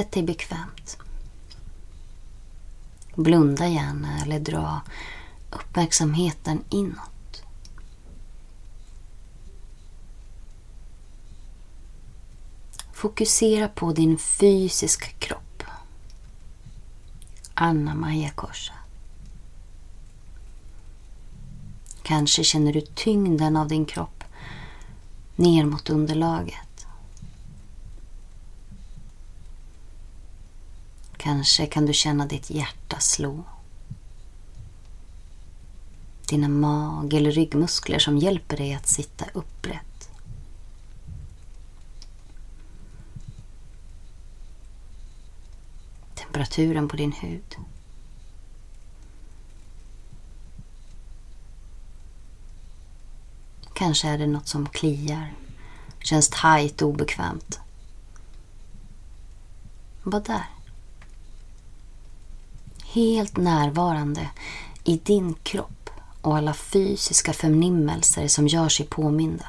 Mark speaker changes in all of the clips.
Speaker 1: Sätt dig bekvämt. Blunda gärna eller dra uppmärksamheten inåt. Fokusera på din fysiska kropp. Anna Maja Korsa. Kanske känner du tyngden av din kropp ner mot underlaget. Kanske kan du känna ditt hjärta slå. Dina mag eller ryggmuskler som hjälper dig att sitta upprätt. Temperaturen på din hud. Kanske är det något som kliar. Känns tajt och obekvämt. Var där. Helt närvarande i din kropp och alla fysiska förnimmelser som gör sig påminda.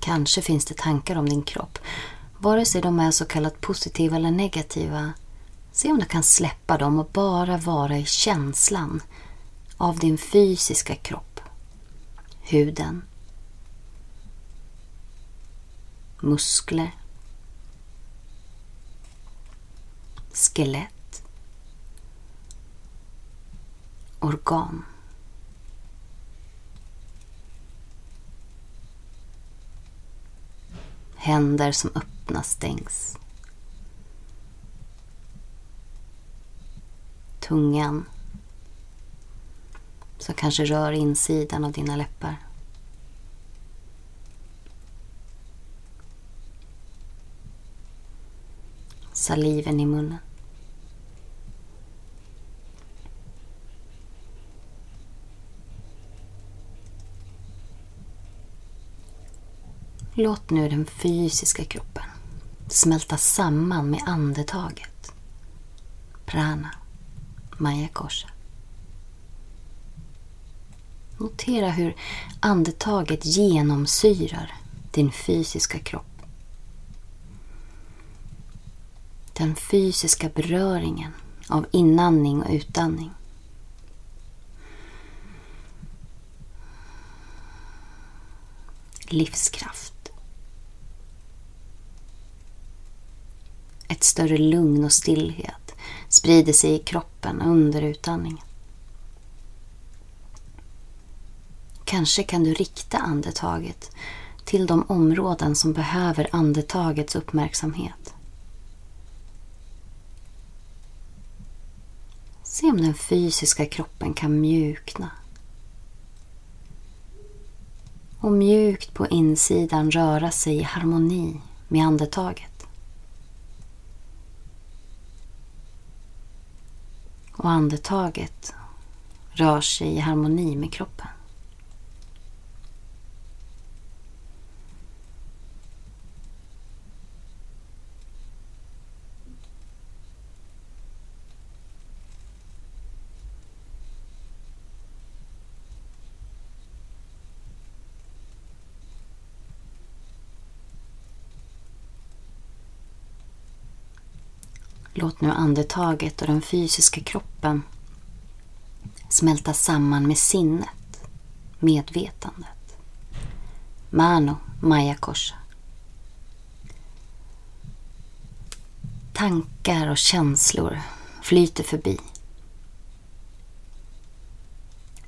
Speaker 1: Kanske finns det tankar om din kropp. Vare sig de är så kallat positiva eller negativa. Se om du kan släppa dem och bara vara i känslan av din fysiska kropp huden, muskler, skelett, organ. Händer som öppnas, stängs. Tungan som kanske rör insidan av dina läppar. Saliven i munnen. Låt nu den fysiska kroppen smälta samman med andetaget. Prana, Maya Korsa. Notera hur andetaget genomsyrar din fysiska kropp. Den fysiska beröringen av inandning och utandning. Livskraft. Ett större lugn och stillhet sprider sig i kroppen under utandningen. Kanske kan du rikta andetaget till de områden som behöver andetagets uppmärksamhet. Se om den fysiska kroppen kan mjukna. Och mjukt på insidan röra sig i harmoni med andetaget. Och andetaget rör sig i harmoni med kroppen. Låt nu andetaget och den fysiska kroppen smälta samman med sinnet, medvetandet. Mano Maya Korsa. Tankar och känslor flyter förbi.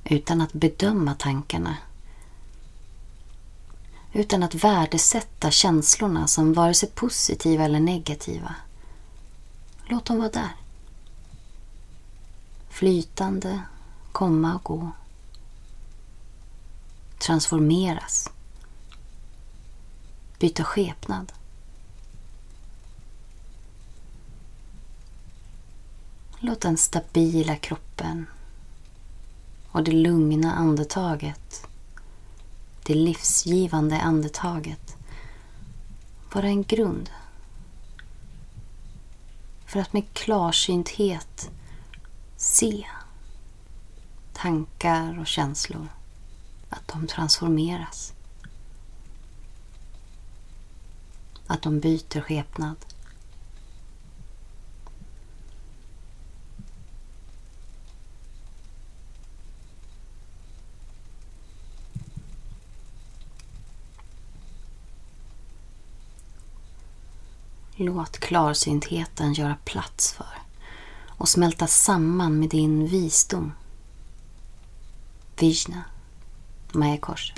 Speaker 1: Utan att bedöma tankarna. Utan att värdesätta känslorna som vare sig positiva eller negativa. Låt dem vara där. Flytande, komma och gå. Transformeras. Byta skepnad. Låt den stabila kroppen och det lugna andetaget, det livsgivande andetaget vara en grund för att med klarsynthet se tankar och känslor, att de transformeras. att de byter skepnad. Låt klarsyntheten göra plats för och smälta samman med din visdom. Vishna, Maya Korsa.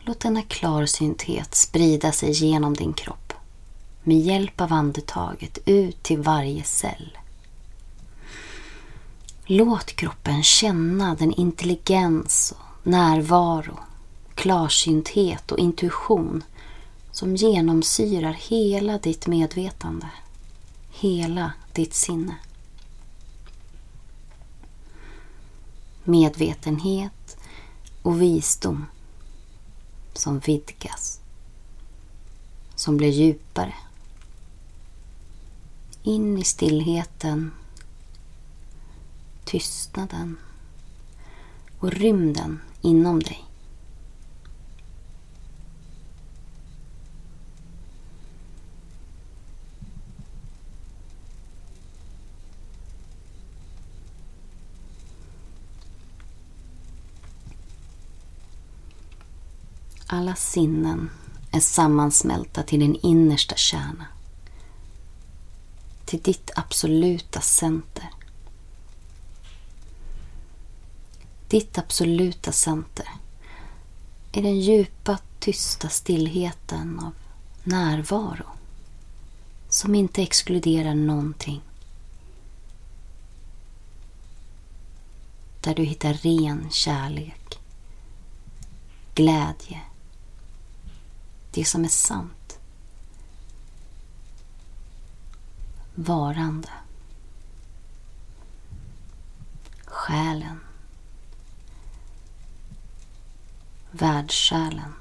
Speaker 1: Låt denna klarsynthet sprida sig genom din kropp med hjälp av andetaget ut till varje cell. Låt kroppen känna den intelligens och närvaro, klarsynthet och intuition som genomsyrar hela ditt medvetande, hela ditt sinne. Medvetenhet och visdom som vidgas, som blir djupare. In i stillheten, tystnaden och rymden inom dig. Alla sinnen är sammansmälta till din innersta kärna. Till ditt absoluta center. Ditt absoluta center är den djupa, tysta stillheten av närvaro som inte exkluderar någonting. Där du hittar ren kärlek, glädje det som är sant. Varande. Själen. Världssjälen.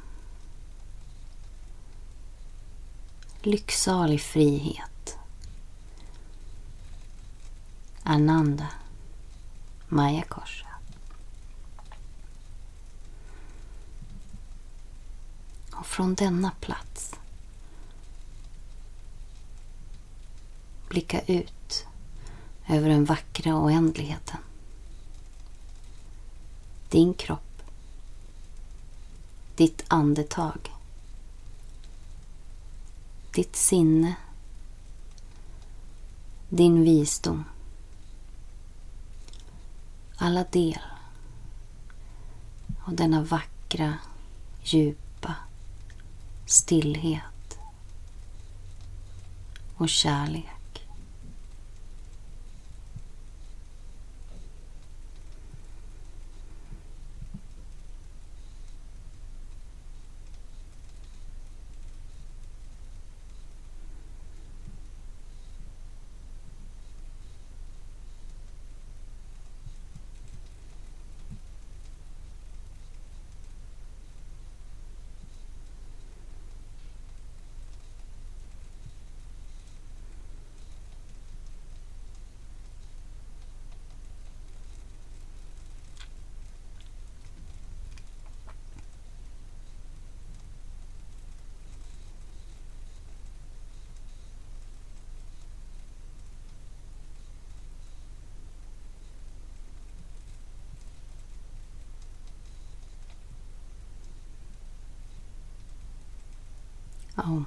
Speaker 1: Lycksalig frihet. Ananda. Maya Och från denna plats blicka ut över den vackra oändligheten. Din kropp. Ditt andetag. Ditt sinne. Din visdom. Alla del av denna vackra, djupa stillhet och kärlek. 然